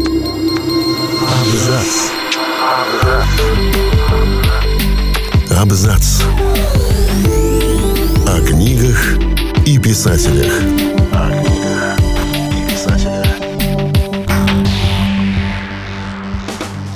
Абзац. Абзац. О книгах и писателях. О книгах и писателях.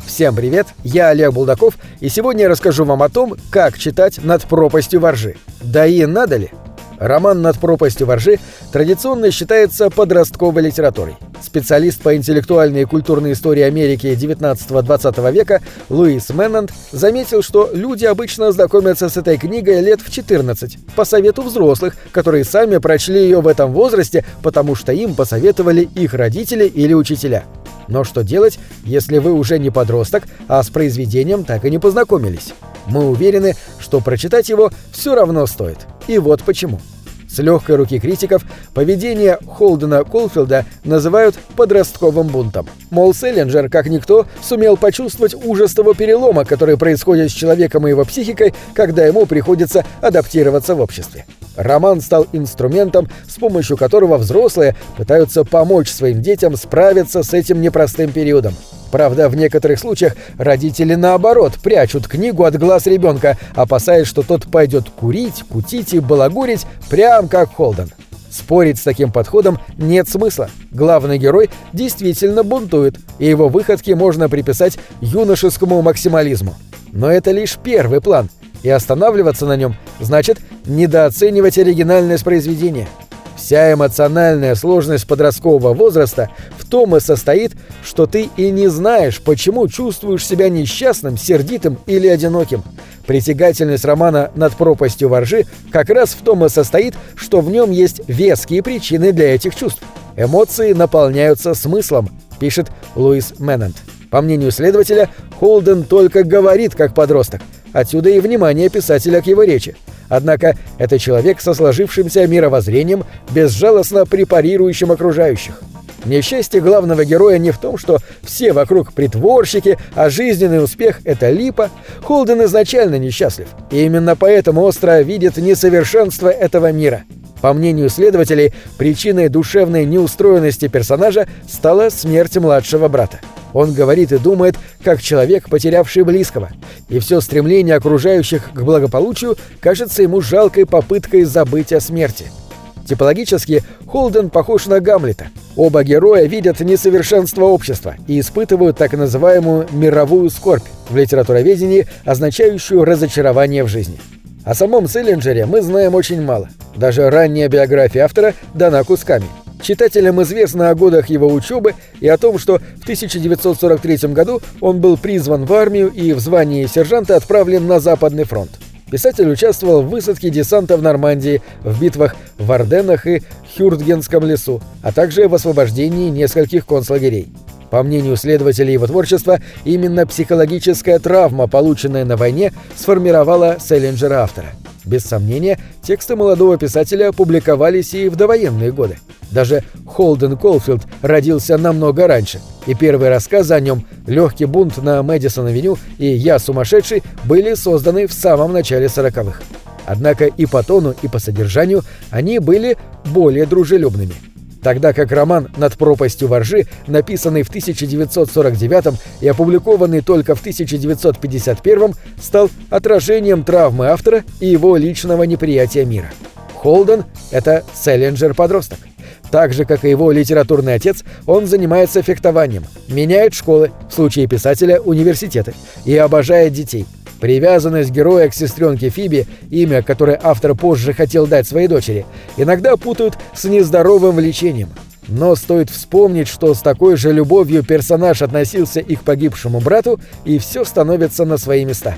Всем привет, я Олег Булдаков, и сегодня я расскажу вам о том, как читать «Над пропастью воржи». Да и надо ли? Роман «Над пропастью воржи» традиционно считается подростковой литературой. Специалист по интеллектуальной и культурной истории Америки XIX-XX века Луис Меннант заметил, что люди обычно знакомятся с этой книгой лет в 14, по совету взрослых, которые сами прочли ее в этом возрасте, потому что им посоветовали их родители или учителя. Но что делать, если вы уже не подросток, а с произведением так и не познакомились? Мы уверены, что прочитать его все равно стоит. И вот почему. С легкой руки критиков поведение Холдена Колфилда называют подростковым бунтом. Мол, Селлинджер, как никто, сумел почувствовать ужас того перелома, который происходит с человеком и его психикой, когда ему приходится адаптироваться в обществе. Роман стал инструментом, с помощью которого взрослые пытаются помочь своим детям справиться с этим непростым периодом. Правда, в некоторых случаях родители наоборот прячут книгу от глаз ребенка, опасаясь, что тот пойдет курить, кутить и балагурить, прям как Холден. Спорить с таким подходом нет смысла. Главный герой действительно бунтует, и его выходки можно приписать юношескому максимализму. Но это лишь первый план, и останавливаться на нем значит недооценивать оригинальность произведения. Вся эмоциональная сложность подросткового возраста в том и состоит, что ты и не знаешь, почему чувствуешь себя несчастным, сердитым или одиноким. Притягательность романа «Над пропастью воржи» как раз в том и состоит, что в нем есть веские причины для этих чувств. Эмоции наполняются смыслом, пишет Луис Меннант. По мнению следователя, Холден только говорит как подросток. Отсюда и внимание писателя к его речи. Однако это человек со сложившимся мировоззрением, безжалостно препарирующим окружающих. Несчастье главного героя не в том, что все вокруг притворщики, а жизненный успех — это липа. Холден изначально несчастлив, и именно поэтому остро видит несовершенство этого мира. По мнению следователей, причиной душевной неустроенности персонажа стала смерть младшего брата. Он говорит и думает, как человек, потерявший близкого, и все стремление окружающих к благополучию кажется ему жалкой попыткой забыть о смерти. Типологически Холден похож на Гамлета. Оба героя видят несовершенство общества и испытывают так называемую «мировую скорбь» в литературоведении, означающую разочарование в жизни. О самом Селлинджере мы знаем очень мало. Даже ранняя биография автора дана кусками – Читателям известно о годах его учебы и о том, что в 1943 году он был призван в армию и в звании сержанта отправлен на Западный фронт. Писатель участвовал в высадке десанта в Нормандии, в битвах в Арденнах и Хюртгенском лесу, а также в освобождении нескольких концлагерей. По мнению следователей его творчества, именно психологическая травма, полученная на войне, сформировала Селлинджера автора. Без сомнения, тексты молодого писателя публиковались и в довоенные годы. Даже Холден Колфилд родился намного раньше, и первые рассказы о нем «Легкий бунт на Мэдисон-авеню» и «Я сумасшедший» были созданы в самом начале сороковых. Однако и по тону, и по содержанию они были более дружелюбными – тогда как роман «Над пропастью воржи», написанный в 1949 и опубликованный только в 1951, стал отражением травмы автора и его личного неприятия мира. Холден — это Селлинджер-подросток. Так же, как и его литературный отец, он занимается фехтованием, меняет школы, в случае писателя — университеты, и обожает детей — Привязанность героя к сестренке Фиби, имя, которое автор позже хотел дать своей дочери, иногда путают с нездоровым влечением. Но стоит вспомнить, что с такой же любовью персонаж относился и к погибшему брату, и все становится на свои места.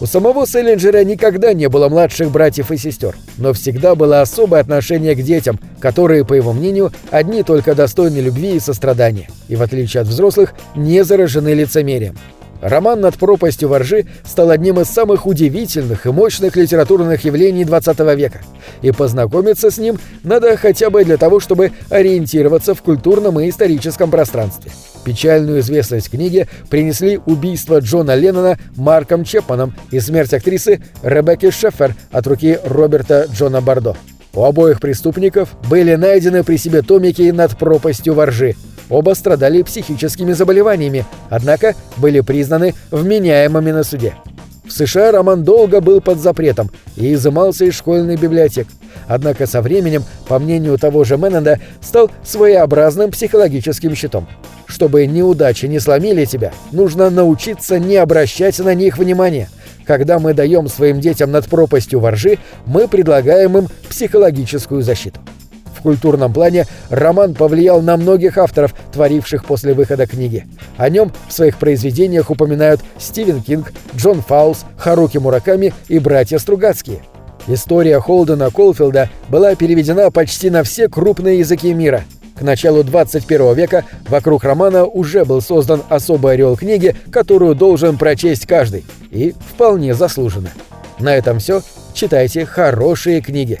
У самого Селлинджера никогда не было младших братьев и сестер, но всегда было особое отношение к детям, которые, по его мнению, одни только достойны любви и сострадания, и, в отличие от взрослых, не заражены лицемерием. Роман «Над пропастью воржи» стал одним из самых удивительных и мощных литературных явлений XX века. И познакомиться с ним надо хотя бы для того, чтобы ориентироваться в культурном и историческом пространстве. Печальную известность книге принесли убийство Джона Леннона Марком Чепманом и смерть актрисы Ребекки Шеффер от руки Роберта Джона Бардо. У обоих преступников были найдены при себе томики над пропастью воржи. Оба страдали психическими заболеваниями, однако были признаны вменяемыми на суде. В США роман долго был под запретом и изымался из школьной библиотек. Однако со временем, по мнению того же Менненда, стал своеобразным психологическим щитом. Чтобы неудачи не сломили тебя, нужно научиться не обращать на них внимания. Когда мы даем своим детям над пропастью воржи, мы предлагаем им психологическую защиту. Культурном плане роман повлиял на многих авторов, творивших после выхода книги. О нем в своих произведениях упоминают Стивен Кинг, Джон Фаулс, Харуки Мураками и братья Стругацкие. История Холдена Колфилда была переведена почти на все крупные языки мира. К началу 21 века вокруг романа уже был создан особый орел книги, которую должен прочесть каждый. И вполне заслуженно. На этом все. Читайте хорошие книги.